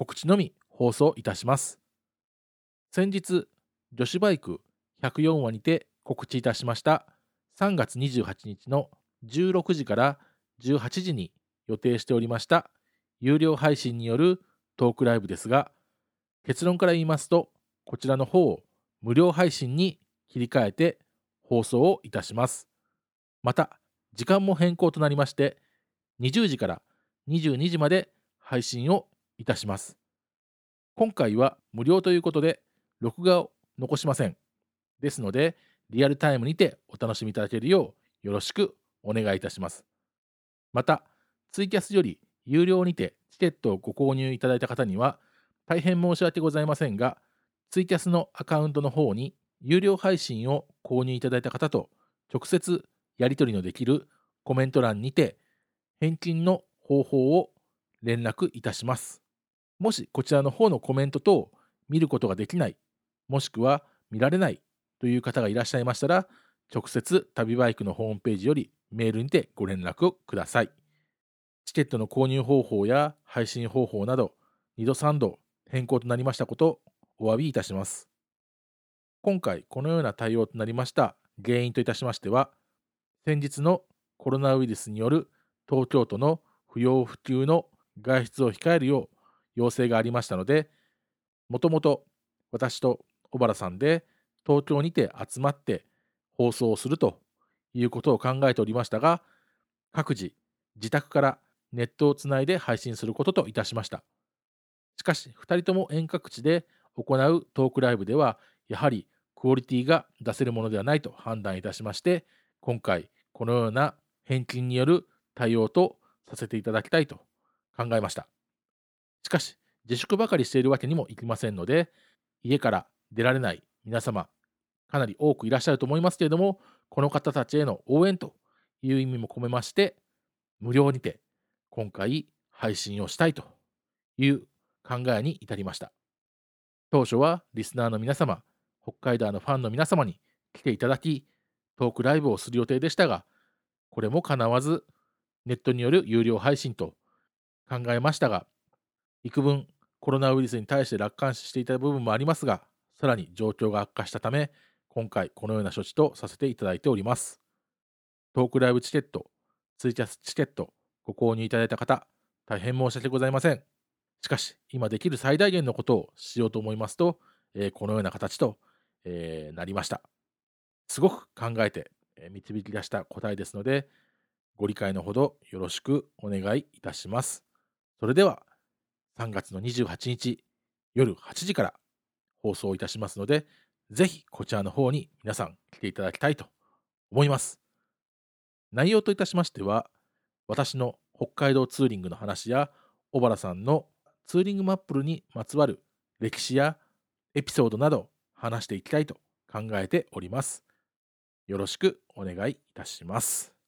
告知のみ放送いたします。先日、女子バイク104話にて告知いたしました3月28日の16時から18時に予定しておりました有料配信によるトークライブですが、結論から言いますと、こちらの方を無料配信に切り替えて放送をいたします。また、時間も変更となりまして、20時から22時まで配信をいたします。今回は無料ということで、録画を残しません。ですので、リアルタイムにてお楽しみいただけるようよろしくお願いいたします。また、ツイキャスより有料にてチケットをご購入いただいた方には、大変申し訳ございませんが、ツイキャスのアカウントの方に有料配信を購入いただいた方と直接やり取りのできるコメント欄にて返金の方法を連絡いたします。もしこちらの方のコメント等見ることができない、もしくは見られないという方がいらっしゃいましたら、直接旅バイクのホームページよりメールにてご連絡をください。チケットの購入方法や配信方法など、2度3度変更となりましたことをお詫びいたします。今回このような対応となりました原因といたしましては、先日のコロナウイルスによる東京都の不要不急の外出を控えるよう要請がありましたので、もともと私と小原さんで東京にて集まって放送をするということを考えておりましたが、各自自宅からネットをつないで配信することといたしました。しかし、2人とも遠隔地で行うトークライブでは、やはりクオリティが出せるものではないと判断いたしまして、今回このような返金による対応とさせていただきたいと考えました。しかし、自粛ばかりしているわけにもいきませんので、家から出られない皆様、かなり多くいらっしゃると思いますけれども、この方たちへの応援という意味も込めまして、無料にて今回配信をしたいという考えに至りました。当初はリスナーの皆様、北海道のファンの皆様に来ていただき、トークライブをする予定でしたが、これも叶わず、ネットによる有料配信と考えましたが、幾分コロナウイルスに対して楽観視していた部分もありますが、さらに状況が悪化したため、今回このような処置とさせていただいております。トークライブチケット、ツイキャスチケット、ご購入いただいた方、大変申し訳ございません。しかし、今できる最大限のことをしようと思いますと、えー、このような形と、えー、なりました。すごく考えて、えー、導き出した答えですので、ご理解のほどよろしくお願いいたします。それでは、3月の28日夜8時から放送いたしますので、ぜひこちらの方に皆さん来ていただきたいと思います。内容といたしましては、私の北海道ツーリングの話や、小原さんのツーリングマップルにまつわる歴史やエピソードなど話していきたいと考えております。よろしくお願いいたします。